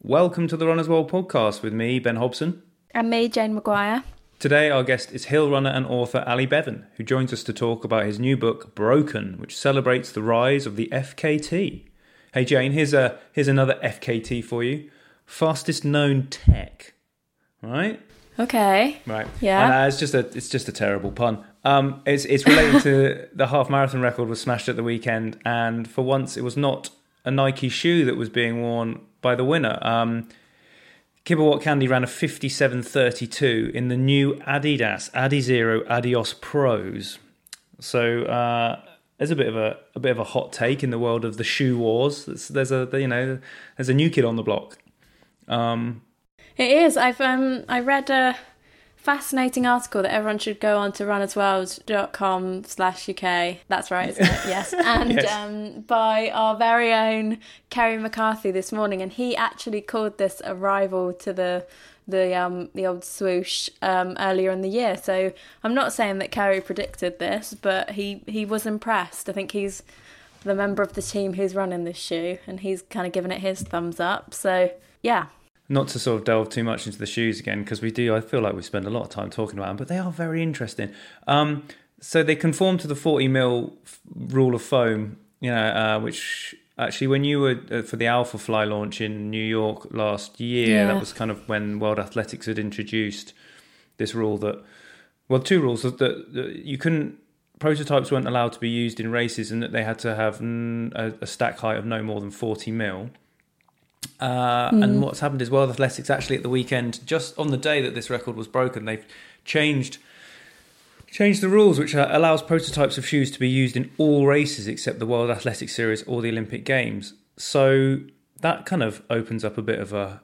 Welcome to the Runners World podcast with me, Ben Hobson. And me, Jane McGuire. Today, our guest is hill runner and author Ally Beaven, who joins us to talk about his new book, Broken, which celebrates the rise of the FKT. Hey, Jane, here's, a, here's another FKT for you fastest known tech. Right? Okay. Right. Yeah. And, uh, it's just a it's just a terrible pun. Um, it's it's related to the half marathon record was smashed at the weekend, and for once it was not a Nike shoe that was being worn by the winner. Um, Kibiwott Kandie ran a 57.32 in the new Adidas Adizero Adios Pros. So uh, there's a bit of a, a bit of a hot take in the world of the shoe wars. There's, there's a you know there's a new kid on the block. Um, It is. I've um I read a fascinating article that everyone should go on to runnersworld.com slash UK. That's right, isn't it? Yes. And Yes. um by our very own Kerry McCarthy this morning and he actually called this a rival to the the um the old swoosh um earlier in the year. So I'm not saying that Kerry predicted this, but he he was impressed. I think he's the member of the team who's running this shoe and he's kind of given it his thumbs up. So yeah. Not to sort of delve too much into the shoes again because we do. I feel like we spend a lot of time talking about them, but they are very interesting. Um, so they conform to the forty mil f- rule of foam, you know, uh, which actually when you were uh, for the Alphafly launch in New York last year, Yeah. that was kind of when World Athletics had introduced this rule that well, two rules that, that, you couldn't prototypes weren't allowed to be used in races, and that they had to have a, a stack height of no more than forty mil. Uh, And what's happened is World Athletics actually at the weekend, just on the day that this record was broken, they've changed changed the rules, which allows prototypes of shoes to be used in all races except the World Athletics Series or the Olympic Games. So that kind of opens up a bit of a,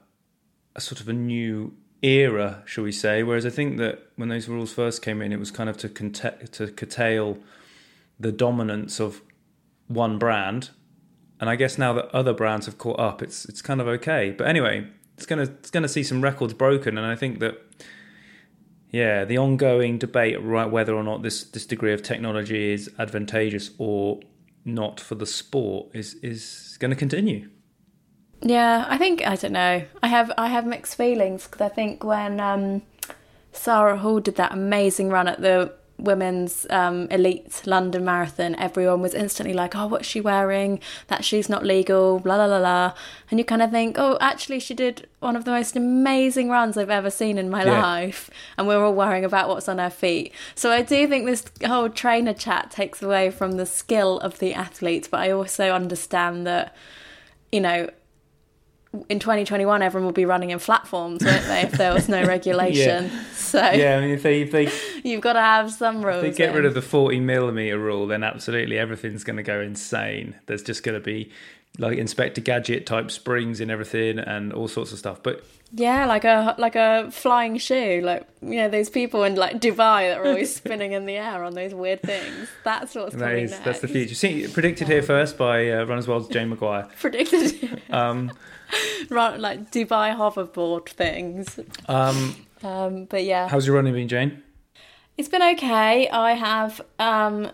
a sort of a new era, shall we say? Whereas I think that when those rules first came in, it was kind of to cont- to curtail the dominance of one brand. And I guess now that other brands have caught up, it's it's kind of okay. But anyway, it's gonna it's gonna see some records broken, and I think that yeah, the ongoing debate right whether or not this this degree of technology is advantageous or not for the sport is is going to continue. Yeah, I think I don't know. I have I have mixed feelings because I think when um, Sara Hall did that amazing run at the women's um, elite London marathon, everyone was instantly like, "Oh, what's she wearing? That shoe's not legal." Blah blah blah blah. And you kind of think, "Oh, actually, she did one of the most amazing runs I've ever seen in my Yeah. life." And we're all worrying about what's on her feet. So I do think this whole trainer chat takes away from the skill of the athlete, but I also understand that you know in 2021 everyone will be running in flat forms won't they if there was no regulation so Yeah, I mean if they if they you've got to have some rules they get in. rid of the 40 millimeter rule, then absolutely everything's going to go insane. There's just going to be like Inspector Gadget type springs and everything and all sorts of stuff. But yeah like a like a flying shoe like you know those people in like dubai that are always spinning in the air on those weird things that's what's that coming is next. that's the future. See, predicted here first by uh, Runners World's Jane McGuire. predicted Um, Run, like dubai hoverboard things um, um but yeah how's your running been, Jane? It's been okay. I have um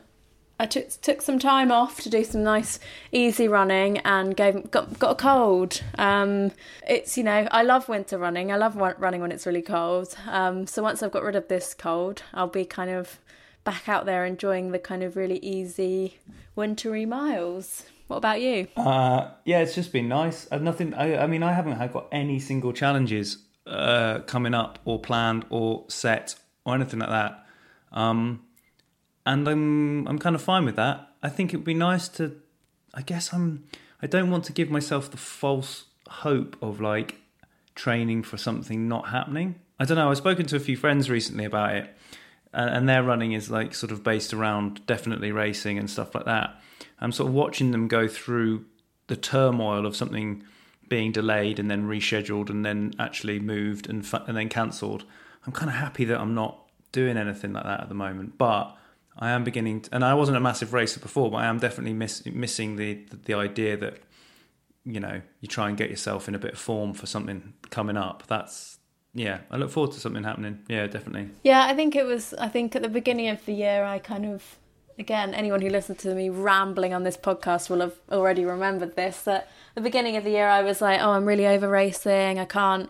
I took took some time off to do some nice easy running and gave got got a cold. Um, it's you know I love winter running. I love running when it's really cold. Um, so once I've got rid of this cold, I'll be kind of back out there enjoying the kind of really easy wintry miles. What about you? Uh, yeah, it's just been nice. I've nothing. I, I mean, I haven't had got any single challenges uh, coming up or planned or set or anything like that. Um, and I'm I'm kind of fine with that. I think it would be nice to. I guess I'm. I don't want to give myself the false hope of like training for something not happening. I don't know. I've spoken to a few friends recently about it, and, and their running is like sort of based around definitely racing and stuff like that. I'm sort of watching them go through the turmoil of something being delayed and then rescheduled and then actually moved and and then cancelled. I'm kind of happy that I'm not doing anything like that at the moment, but I am beginning, to, and I wasn't a massive racer before, but I am definitely miss, missing the, the, the idea that you know you try and get yourself in a bit of form for something coming up. That's yeah, I look forward to something happening. Yeah, definitely. Yeah, I think it was. I think at the beginning of the year, I kind of again, anyone who listened to me rambling on this podcast will have already remembered this. At the beginning of the year, I was like, "Oh, I'm really over racing. I can't."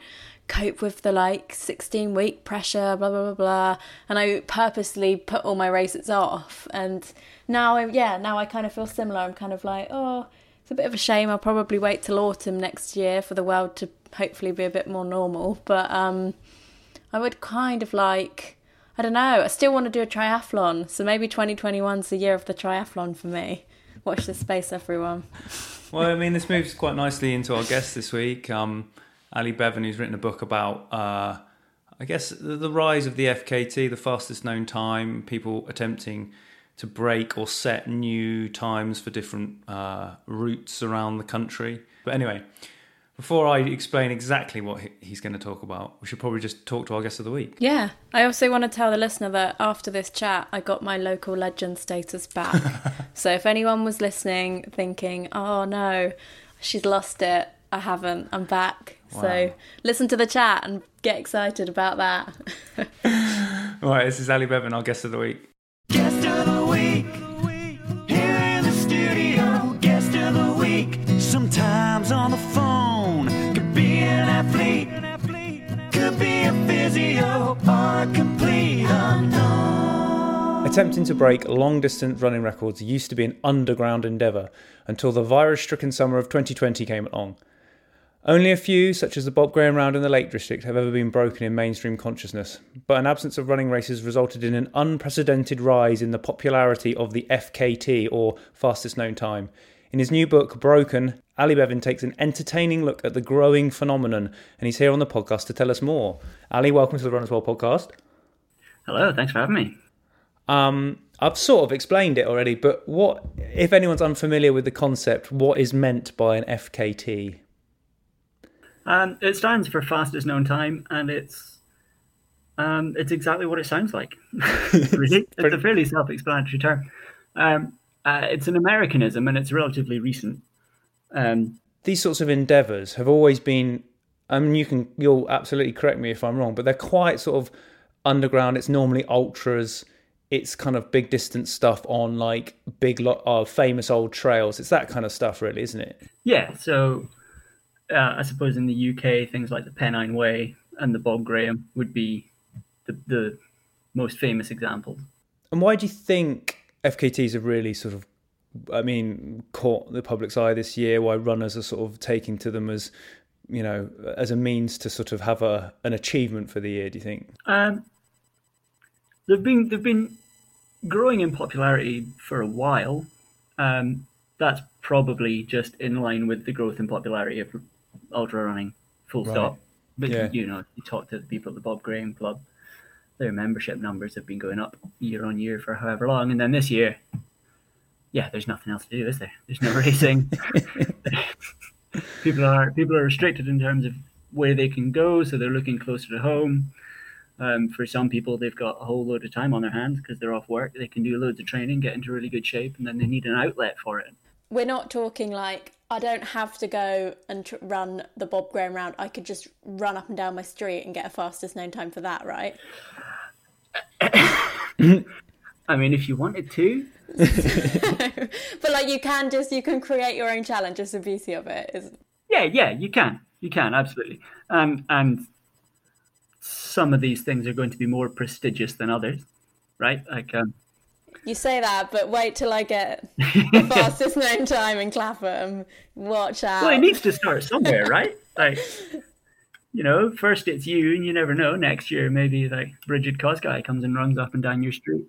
Cope with the like 16 week pressure, blah, blah, blah, blah. And I purposely put all my races off. And now, I, yeah, now I kind of feel similar. I'm kind of like, oh, it's a bit of a shame. I'll probably wait till autumn next year for the world to hopefully be a bit more normal. But um, I would kind of like, I don't know, I still want to do a triathlon. So maybe 2021's the year of the triathlon for me. Watch this space, everyone. well, I mean, this moves quite nicely into our guest this week. Um, Ally Beaven, who's written a book about, uh, I guess, the, the, rise of the FKT, the fastest known time, people attempting to break or set new times for different uh, routes around the country. But anyway, before I explain exactly what he's going to talk about, we should probably just talk to our guest of the week. Yeah. I also want to tell the listener that after this chat, I got my local legend status back. so if anyone was listening thinking, oh no, she's lost it, I haven't. I'm back. Wow. So listen to the chat and get excited about that. right, this is Ally Beaven, our guest of the week. Guest of the week. Here in the studio, guest of the week. Sometimes on the phone, could be an athlete, could be a physio or a complete unknown. Attempting to break long distance running records used to be an underground endeavour until the virus stricken summer of 2020 came along. Only a few, such as the Bob Graham Round in the Lake District, have ever been broken in mainstream consciousness, but an absence of running races resulted in an unprecedented rise in the popularity of the FKT, or fastest known time. In his new book, Broken, Ally Beaven takes an entertaining look at the growing phenomenon, and he's here on the podcast to tell us more. Ali, welcome to the Runners World podcast. Hello, thanks for having me. Um, I've sort of explained it already, but what, if anyone's unfamiliar with the concept, what is meant by an FKT? Um, it stands for fastest known time, and it's um, it's exactly what it sounds like. really, it's a fairly self-explanatory term. Um, uh, it's an Americanism, and it's relatively recent. Um, These sorts of endeavours have always been. I mean, you can you'll absolutely correct me if I'm wrong, but they're quite sort of underground. It's normally ultras. It's kind of big distance stuff on like big, lot uh, famous old trails. It's that kind of stuff, really, isn't it? Yeah. So uh, I suppose in the UK, things like the Pennine Way and the Bob Graham would be the, the most famous examples. And why do you think FKTs have really sort of, I mean, caught the public's eye this year? Why runners are sort of taking to them as, you know, as a means to sort of have a an achievement for the year? Do you think? Um, they've been they've been growing in popularity for a while. Um, that's probably just in line with the growth in popularity of ultra running, full right. stop. But yeah. you know, you talk to the people at the Bob Graham Club, their membership numbers have been going up year on year for however long, and then this year, yeah, there's nothing else to do, is there? There's no racing. people are people are restricted in terms of where they can go, so they're looking closer to home. Um, for some people, they've got a whole load of time on their hands because they're off work. They can do loads of training, get into really good shape, and then they need an outlet for it. We're not talking like I don't have to go and tr- run the Bob Graham round. I could just run up and down my street and get a fastest known time for that, right? I mean, if you wanted to, but like you can just you can create your own challenge. Just the beauty of it is. Yeah, yeah, you can, you can absolutely, um, and some of these things are going to be more prestigious than others, right? Like, um, You say that, but wait till I get the fastest known time in Clapham. Watch out. well, it needs to start somewhere, right? Like, you know, first it's you, and you never know. Next year, maybe like Brigid Kosgei comes and runs up and down your street.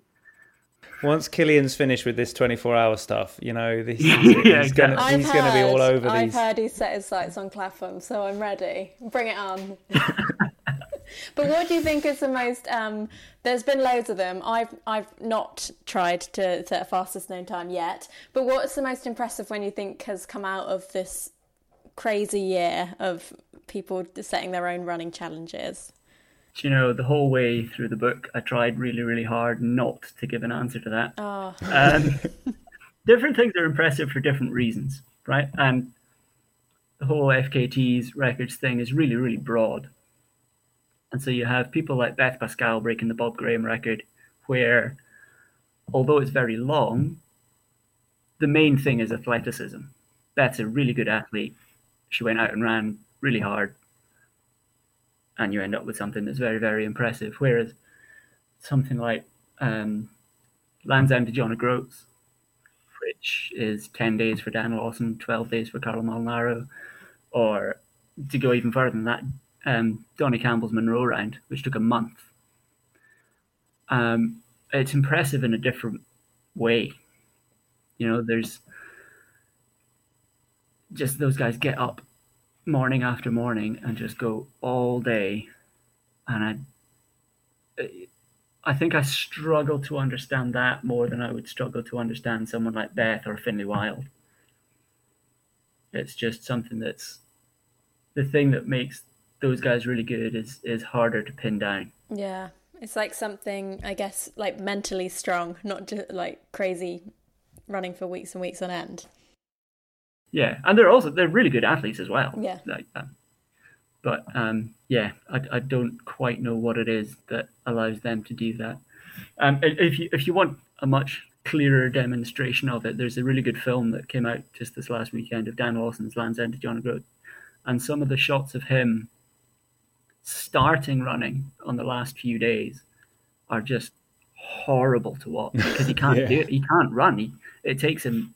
Once Kilian's finished with this 24 hour stuff, you know, he's, Yeah, he's exactly. gonna I've he's gonna be all heard- over I've these. heard he's set his sights on Clapham, so I'm ready. Bring it on. but what do you think is the most? Um, there's been loads of them. I've I've not tried to set a fastest known time yet. But what's the most impressive when you think has come out of this crazy year of people setting their own running challenges? you know, the whole way through the book, I tried really, really hard not to give an answer to that. Oh, Um, different things are impressive for different reasons, right? And the whole FKT's records thing is really, really broad. And so you have people like Beth Pascall breaking the Bob Graham record, where although it's very long, the main thing is athleticism. Beth's a really good athlete. She went out and ran really hard, and you end up with something that's very, very impressive. Whereas something like um, Land's End to John O'Groats, which is 10 days for Dan Lawson, 12 days for Carla Molinaro, or to go even further than that, um, Donnie Campbell's Munro round, which took a month. Um, it's impressive in a different way. You know, there's just those guys get up morning after morning and just go all day. And I, I think I struggle to understand that more than I would struggle to understand someone like Beth or Finlay Wild. It's just something that's the thing that makes those guys really good is is harder to pin down. yeah. It's like something, I guess, like mentally strong, not just like crazy running for weeks and weeks on end. Yeah, and they're also they're really good athletes as well. Yeah. like um, but um, yeah, I, I don't quite know what it is that allows them to do that. Um, if you if you want a much clearer demonstration of it, there's a really good film that came out just this last weekend of Dan Lawson's Land's End to John O'Groat, and some of the shots of him starting running on the last few days are just horrible to watch because he can't Yeah. do it. He can't run. He, it takes him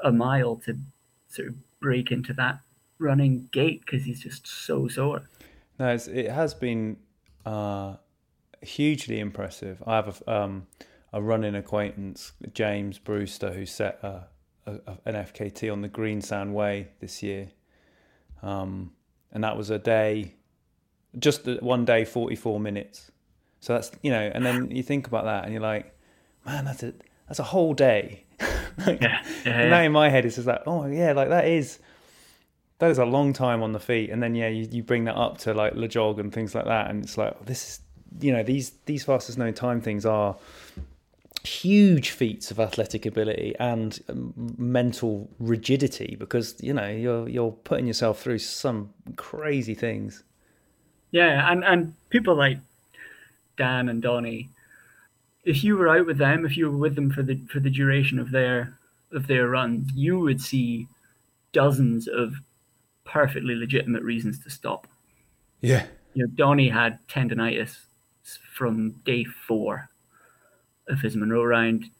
a mile to sort of break into that running gait because he's just so sore. No, it's, it has been uh, hugely impressive. I have a, um, a running acquaintance, James Brewster, who set a, a, an FKT on the Greensand Way this year. Um, and that was a day, just the- one day, 44 minutes. So that's, you know, and then you think about that and you're like, man, that's a, that's a whole day. Like, Yeah, yeah, and Now in my head, it's just like, oh, yeah, like that is that is a long time on the feet and then yeah you, you bring that up to like LEJOG and things like that and it's like oh, this is you know these these fastest known time things are huge feats of athletic ability and um, mental rigidity because you know you're you're putting yourself through some crazy things Yeah, and and people like Dan and Donnie, if you were out with them, if you were with them for the for the duration of their of their runs, you would see dozens of perfectly legitimate reasons to stop. yeah You know, Donnie had tendonitis from day four of his Munro round.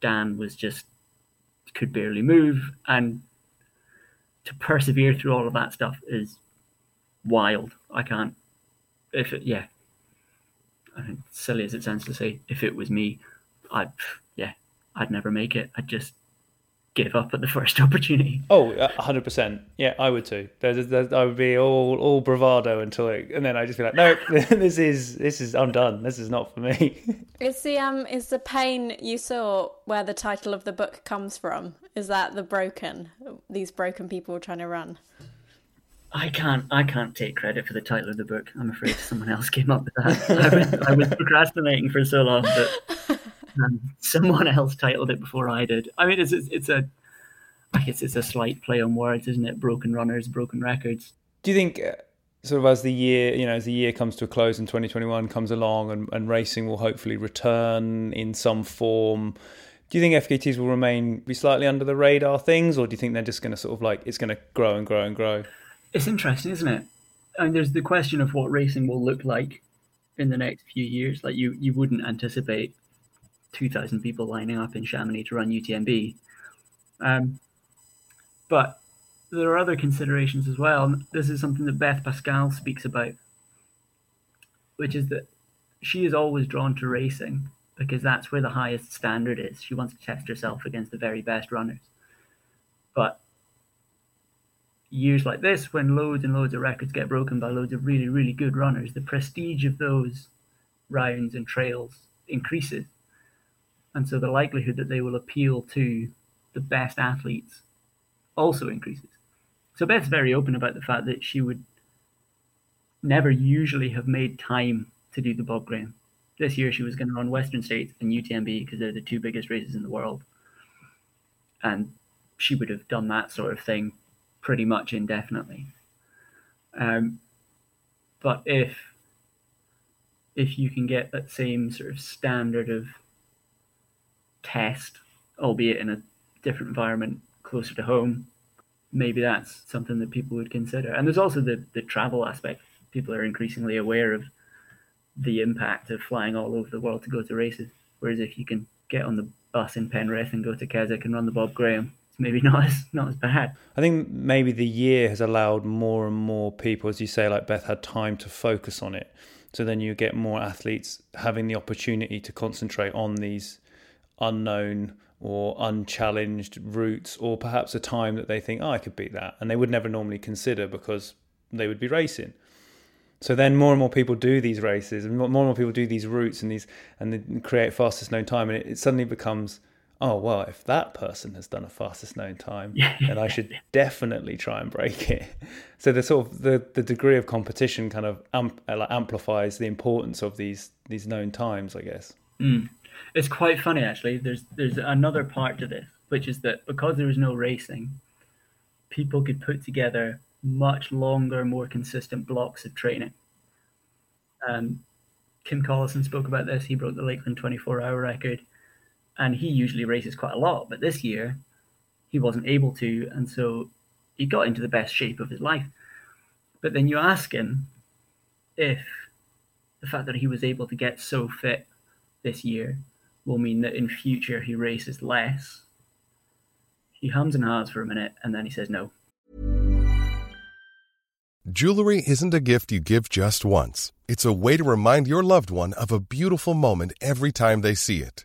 Dan was just could barely move, and to persevere through all of that stuff is wild. I can't. If it, yeah, I mean, silly as it sounds to say, if it was me, I'd yeah, I'd never make it. I'd just give up at the first opportunity. oh a 100% yeah i would too there's, there's, i would be all all bravado until it and then I'd just be like no this is this is i'm done this is not for me Is the um is the pain you saw where the title of the book comes from? Is that the broken? These broken people trying to run. I can't. I can't take credit for the title of the book. I'm afraid someone else came up with that. I was, I was procrastinating for so long that um, someone else titled it before I did. I mean, it's it's, it's a. I guess it's a slight play on words, isn't it? Broken runners, broken records. Do you think, uh, sort of, as the year, you know, as the year comes to a close and 2021 comes along, and, and racing will hopefully return in some form? Do you think FKTs will remain be slightly under the radar things, or do you think they're just going to sort of like it's going to grow and grow and grow? It's interesting, isn't it? I mean, there's the question of what racing will look like in the next few years. Like you, you wouldn't anticipate 2,000 people lining up in Chamonix to run UTMB. Um, but there are other considerations as well. This is something that Beth Pascall speaks about, which is that she is always drawn to racing because that's where the highest standard is. She wants to test herself against the very best runners. But years like this, when loads and loads of records get broken by loads of really, really good runners, the prestige of those rounds and trails increases. And so the likelihood that they will appeal to the best athletes also increases. So Beth's very open about the fact that she would never usually have made time to do the Bob Graham. This year she was going to run Western States and UTMB because they're the two biggest races in the world. And she would have done that sort of thing pretty much indefinitely. Um, but if if you can get that same sort of standard of test, albeit in a different environment closer to home, maybe that's something that people would consider. And there's also the, the travel aspect. People are increasingly aware of the impact of flying all over the world to go to races. Whereas if you can get on the bus in Penrith and go to Keswick and run the Bob Graham, maybe not as not as bad. I think maybe the year has allowed more and more people, as you say, like Beth had time to focus on it. So then you get more athletes having the opportunity to concentrate on these unknown or unchallenged routes, or perhaps a time that they think, oh, I could beat that, and they would never normally consider because they would be racing. So then more and more people do these races, and more and more people do these routes and these and create fastest known time, and it, it suddenly becomes, oh well, if that person has done a fastest known time, then I should definitely try and break it. So the sort of the, the degree of competition kind of amp, like amplifies the importance of these these known times, I guess. Mm. It's quite funny actually. There's there's another part to this, which is that because there was no racing, people could put together much longer, more consistent blocks of training. Um, Kim Collison spoke about this. He broke the Lakeland 24 hour record, and he usually races quite a lot, but this year he wasn't able to, and so he got into the best shape of his life. But then you ask him if the fact that he was able to get so fit this year will mean that in future he races less. He hums and haws for a minute and then he says no. Jewelry isn't a gift you give just once. It's a way to remind your loved one of a beautiful moment every time they see it.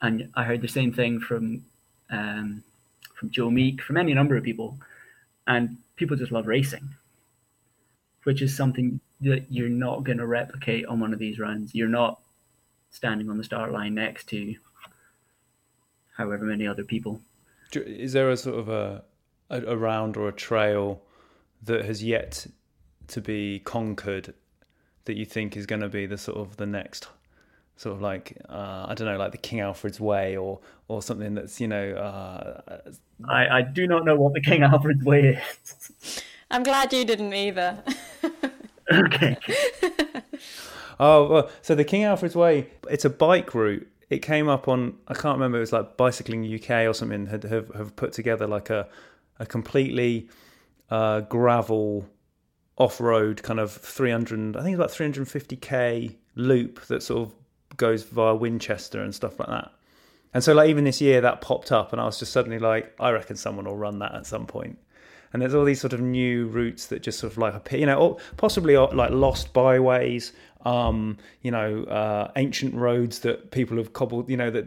And I heard the same thing from um, from Jo Meek, from any number of people, and people just love racing, which is something that you're not going to replicate on one of these runs. You're not standing on the start line next to however many other people. Is there a sort of a, a a round or a trail that has yet to be conquered that you think is going to be the sort of the next sort of like uh, I don't know, like the King Alfred's Way or or something that's you know. Uh, I, I do not know what the King Alfred's Way is. I'm glad you didn't either. okay. oh, well, so the King Alfred's Way, it's a bike route. It came up on I can't remember. It was like Bicycling UK or something had have, have put together like a a completely uh, gravel off road kind of 300. I think it's about 350k loop that sort of goes via Winchester and stuff like that. And so, like, even this year that popped up, and I was just suddenly like, I reckon someone will run that at some point. And there's all these sort of new routes that just sort of like appear, you know, possibly uh, like lost byways, um, you know, uh, ancient roads that people have cobbled, you know, that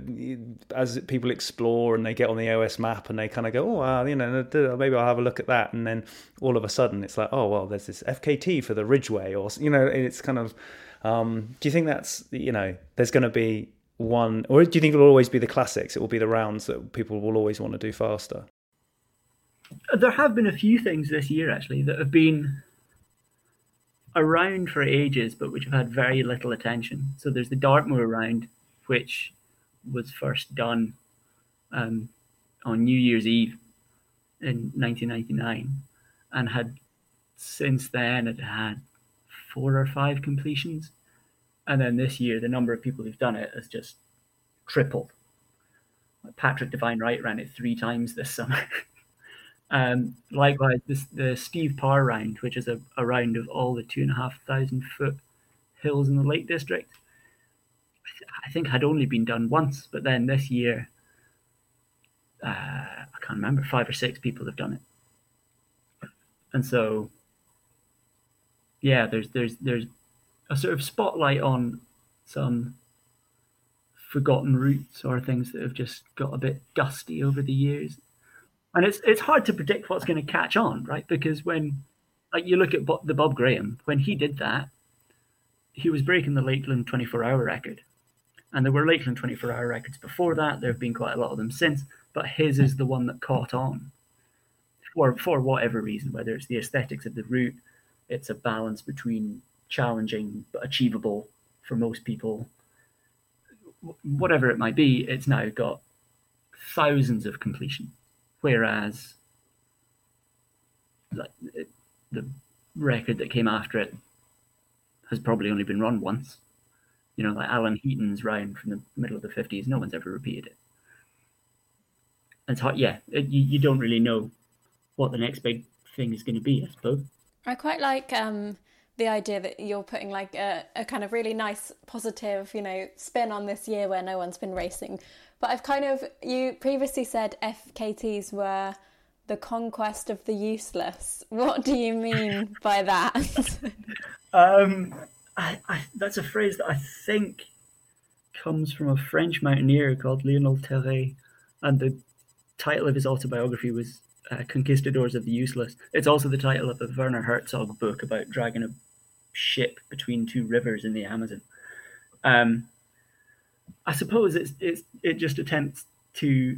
as people explore and they get on the OS map and they kind of go, oh, uh, you know, maybe I'll have a look at that. And then all of a sudden it's like, oh, well, there's this FKT for the Ridgeway, or, you know, it's kind of, um, do you think that's, you know, there's going to be one, or do you think it'll always be the classics? It will be the rounds that people will always want to do faster? There have been a few things this year actually that have been around for ages, but which have had very little attention. So there's the Dartmoor round, which was first done um, on New Year's Eve in 1999, and had since then it had four or five completions, and then this year the number of people who've done it has just tripled. Patrick Devine Wright ran it three times this summer. Um, likewise, this, the Steve Parr round, which is a, a round of all the two and a half thousand foot hills in the Lake District, I, th- I think had only been done once. But then this year, uh, I can't remember, five or six people have done it. And so, yeah, there's there's there's a sort of spotlight on some forgotten routes or things that have just got a bit dusty over the years and it's it's hard to predict what's going to catch on, right? Because when like you look at Bo- the Bob Graham, when he did that, he was breaking the Lakeland 24 hour record. And there were Lakeland 24 hour records before that. There have been quite a lot of them since, but his is the one that caught on for, for whatever reason, whether it's the aesthetics of the route, it's a balance between challenging but achievable for most people, whatever it might be, it's now got thousands of completion whereas like the record that came after it has probably only been run once. You know, like Alan Heaton's round from the middle of the fifties, no one's ever repeated it. It's hard, yeah. It, you, you don't really know what the next big thing is going to be, I suppose. I quite like um, the idea that you're putting like a, a kind of really nice, positive, you know, spin on this year where no one's been racing, but I've kind of, you previously said FKTs were the conquest of the useless. What do you mean by that? um, I, I, that's a phrase that I think comes from a French mountaineer called Lionel Terray, and the title of his autobiography was uh, Conquistadors of the Useless. It's also the title of a Werner Herzog book about dragging a ship between two rivers in the Amazon. Um, I suppose it's, it's it just attempts to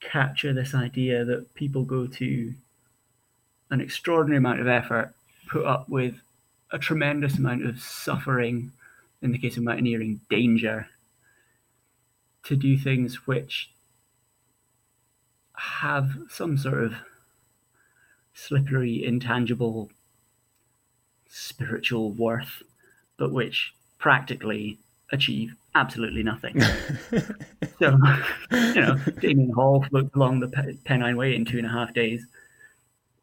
capture this idea that people go to an extraordinary amount of effort, put up with a tremendous amount of suffering, in the case of mountaineering, danger, to do things which have some sort of slippery, intangible, spiritual worth, but which practically achieve absolutely nothing. so, you know, Damien Hall floats along the Pennine Way in two and a half days.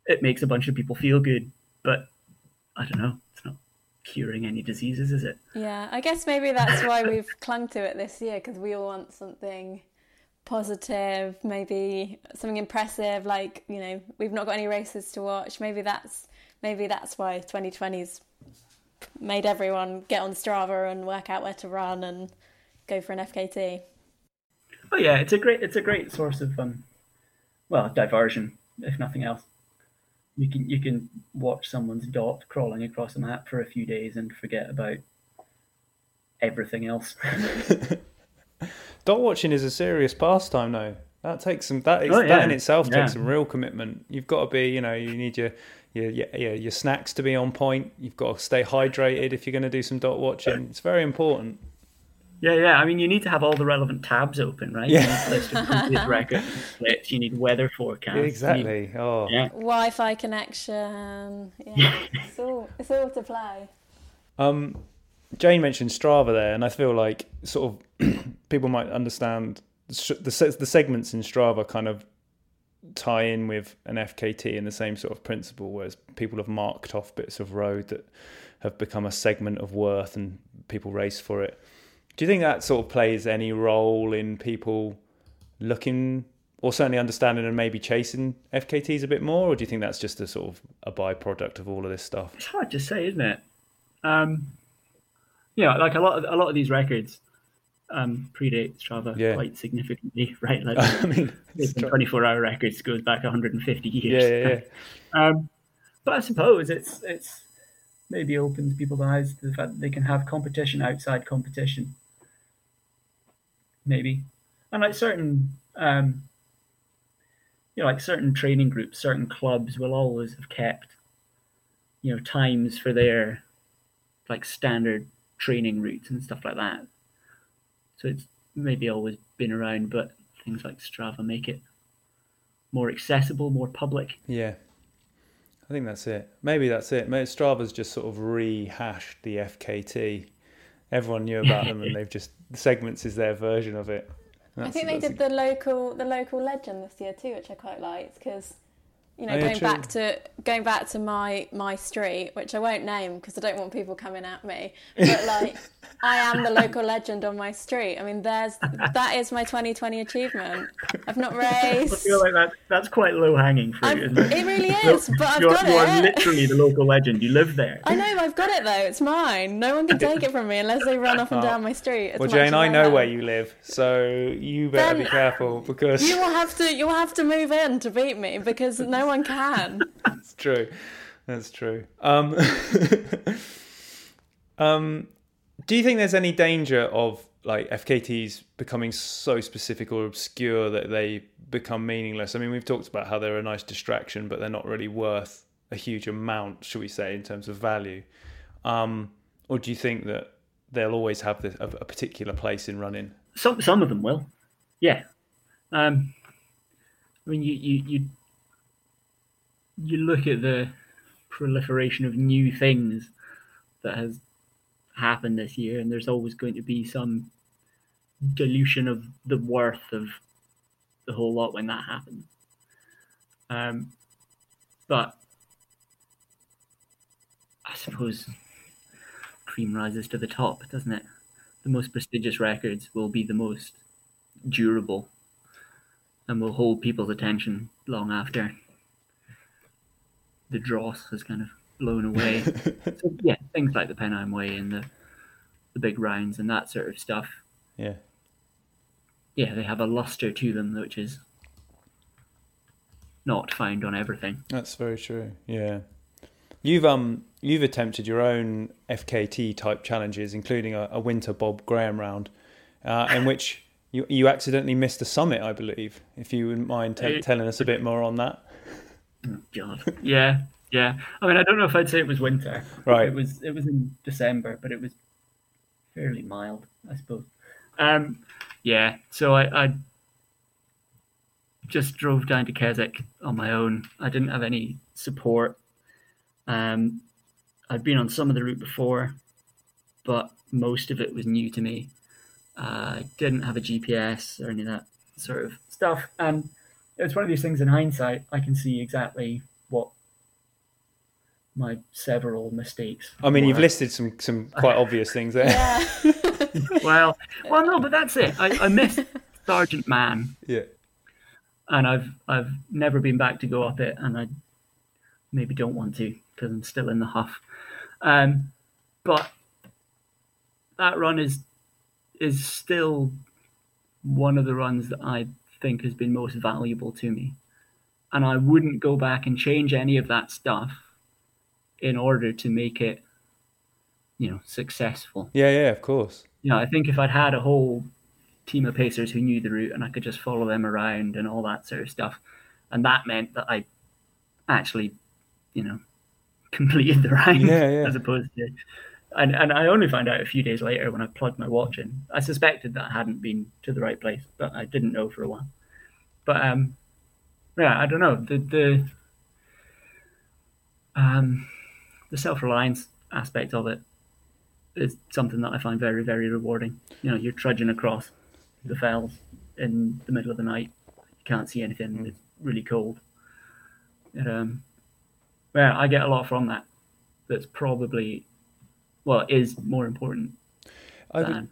It makes a bunch of people feel good, but I don't know. It's not curing any diseases, is it? Yeah, I guess maybe that's why we've clung to it this year because we all want something positive, maybe something impressive. Like you know, we've not got any races to watch. Maybe that's maybe that's why 2020's made everyone get on Strava and work out where to run and go for an FKT. Oh yeah, it's a great it's a great source of um, well diversion if nothing else. You can you can watch someone's dot crawling across a map for a few days and forget about everything else. dot watching is a serious pastime, though. That takes some. That, is, oh, yeah. that in itself yeah. takes some real commitment. You've got to be, you know, you need your your, your, your snacks to be on point. You've got to stay hydrated if you're going to do some dot watching. It's very important. Yeah, yeah. I mean, you need to have all the relevant tabs open, right? Yeah. You need list records. You need weather forecast. you need- Exactly. Oh, yeah. Wi-Fi connection. Yeah, it's all it's all to play. Um, Jane mentioned Strava there, and I feel like sort of people might understand the the segments in Strava kind of tie in with an FKT in the same sort of principle, whereas people have marked off bits of road that have become a segment of worth, and people race for it. Do you think that sort of plays any role in people looking or certainly understanding and maybe chasing FKTs a bit more, or do you think that's just a sort of a byproduct of all of this stuff? It's hard to say, isn't it? Um, yeah, like a lot of a lot of these records um, predate Strava Yeah. quite significantly, right? Like I mean, it's even tr- 24 hour records goes back 150 yeah, years. yeah, yeah. Um, but I suppose it's it's maybe opens people's eyes to the fact that they can have competition outside competition. Maybe, and like certain, um, you know, like certain training groups, certain clubs will always have kept, you know, times for their like standard training routes and stuff like that. So it's maybe always been around, but things like Strava make it more accessible, more public. Yeah. I think that's it. Maybe that's it. Maybe Strava's just sort of rehashed the FKT. Everyone knew about them, and they've just the segments is their version of it. I think they that's did the local the local legend this year too, which I quite liked because you know Oh, yeah, going true. back to going back to my my street, which I won't name because I don't want people coming at me. But like I am the local legend on my street. I mean, there's that is my 2020 achievement. I've not raised I feel like that that's quite low hanging fruit, I've- isn't it? it really is, but I've you're, got you are it. literally the local legend. You live there. I know I've got it though. It's mine. No one can take it from me unless they run up and Oh. down my street. as Well, Jane, I know where you live, so you better be careful because You will have to. You will have to move in to beat me because no one can. That's true. That's true. Um, um, do you think there's any danger of like FKTs becoming so specific or obscure that they become meaningless? I mean, we've talked about how they're a nice distraction, but they're not really worth a huge amount, should we say, in terms of value. Um, or do you think that they'll always have this, a, a particular place in running? Some some of them will, yeah. Um, I mean, you you you you look at the proliferation of new things that has happened this year, and there's always going to be some dilution of the worth of the whole lot when that happens. Um, but I suppose cream rises to the top, doesn't it? The most prestigious records will be the most durable and will hold people's attention long after the dross has kind of blown away. so, yeah, things like the Pennine Way and the the big rounds and that sort of stuff. Yeah. Yeah, they have a luster to them which is not found on everything. That's very true. Yeah. You've um you've attempted your own FKT type challenges, including a, a winter Bob Graham round, uh, in which you you accidentally missed the summit, I believe. If you wouldn't mind Uh, telling us a bit more on that. God. Yeah, yeah. I mean, I don't know if I'd say it was winter. Right. It was. It was in December, but it was fairly mild, I suppose. Um, yeah. So I, I just drove down to Keswick on my own. I didn't have any support. Um, I'd been on some of the route before, but most of it was new to me. Uh, I didn't have a GPS or any of that sort of stuff, and it's one of these things. In hindsight, I can see exactly what my several mistakes. I mean, you've listed some some quite obvious things there. Yeah. well, well, no, but that's it. I, I missed Sergeant Man, Yeah. and I've I've never been back to go up it, and I maybe don't want to because I'm still in the huff. Um, but that run is is still one of the runs that I think has been most valuable to me, and I wouldn't go back and change any of that stuff in order to make it, you know, successful. Yeah, yeah, of course. you know, I think if I'd had a whole team of pacers who knew the route and I could just follow them around and all that sort of stuff, and that meant that I actually, you know, completed the round Yeah, yeah. as opposed to and and I only found out a few days later when I plugged my watch in. I suspected that I hadn't been to the right place, but I didn't know for a while. But um, yeah, I don't know the the um the self reliance aspect of it is something that I find very very rewarding. You know, you're trudging across the fells in the middle of the night. You can't see anything. It's really cold. And, um, yeah, I get a lot from that. That's probably well is more important I would, than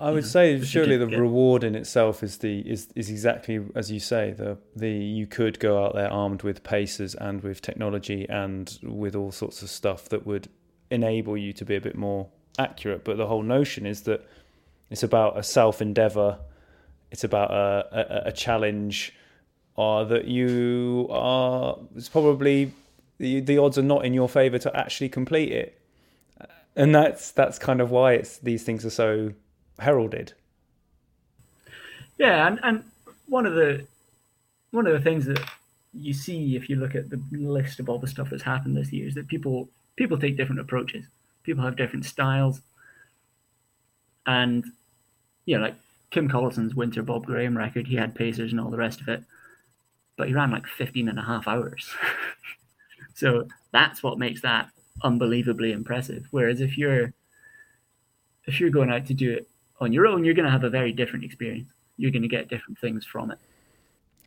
I would know, say surely the reward in itself is the is, is exactly as you say the the you could go out there armed with paces and with technology and with all sorts of stuff that would enable you to be a bit more accurate. But the whole notion is that it's about a self endeavor. It's about a, a, a challenge, or that you are. It's probably the the odds are not in your favor to actually complete it, and that's that's kind of why it's these things are so heralded. Yeah, and, and one of the one of the things that you see if you look at the list of all the stuff that's happened this year is that people people take different approaches. People have different styles. And you know, like Kim Collison's Winter Bob Graham record, he had pacers and all the rest of it. But he ran like 15 and a half hours. so that's what makes that unbelievably impressive. Whereas if you're if you're going out to do it on your own, you're going to have a very different experience. You're going to get different things from it.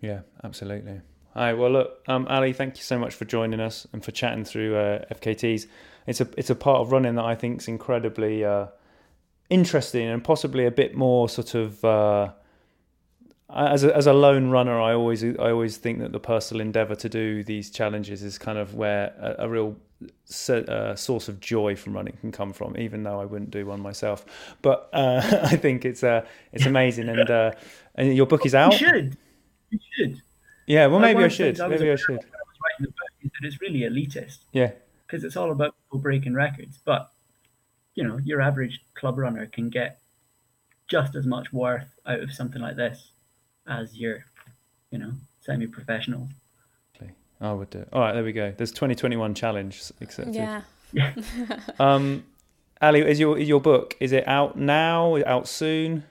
Yeah, absolutely. All right. Well, look, um, Ally, thank you so much for joining us and for chatting through uh, FKTs. It's a it's a part of running that I think is incredibly uh, interesting and possibly a bit more sort of. Uh, as a, as a lone runner, I always I always think that the personal endeavour to do these challenges is kind of where a, a real uh, source of joy from running can come from. Even though I wouldn't do one myself, but uh, I think it's uh, it's amazing. And uh, and your book is out. You should. You should. Yeah, well, maybe I of the things should. Maybe I should. of I was writing the book, is that it's really elitist Yeah, because it's all about people breaking records. But you know, your average club runner can get just as much worth out of something like this as your, you know, semi-professionals. I would do. All right, there we go. There's 2021 challenge accepted. Yeah. Um, Ally, is your is your book? Is it out now? Out soon?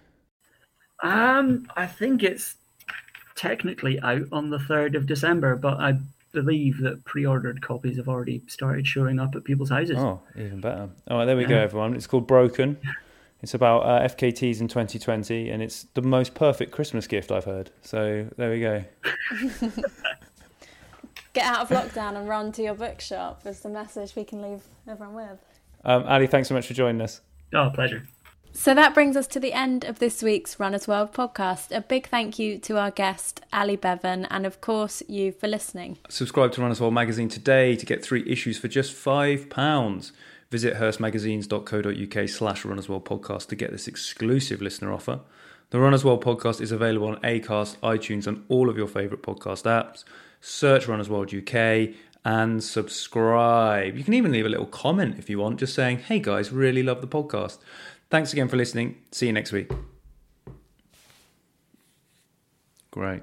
Um, I think it's technically out on the third of December, but I believe that pre-ordered copies have already started showing up at people's houses. Oh, even better. All right, there we go, everyone. It's called Broken. It's about uh, FKTs in 2020, and it's the most perfect Christmas gift I've heard. So there we go. Get out of lockdown and run to your bookshop is the message we can leave everyone with. Um, Ally, thanks so much for joining us. Oh, pleasure. So that brings us to the end of this week's Runners World podcast. A big thank you to our guest, Ally Beaven, and of course, you for listening. Subscribe to Runners World magazine today to get three issues for just £5. Visit hearstmagazines.co.uk slash Runners World podcast to get this exclusive listener offer. The Runners World podcast is available on Acast, iTunes, and all of your favourite podcast apps. Search Runners World UK and subscribe. You can even leave a little comment if you want, just saying, hey guys, really love the podcast. Thanks again for listening. See you next week. Great.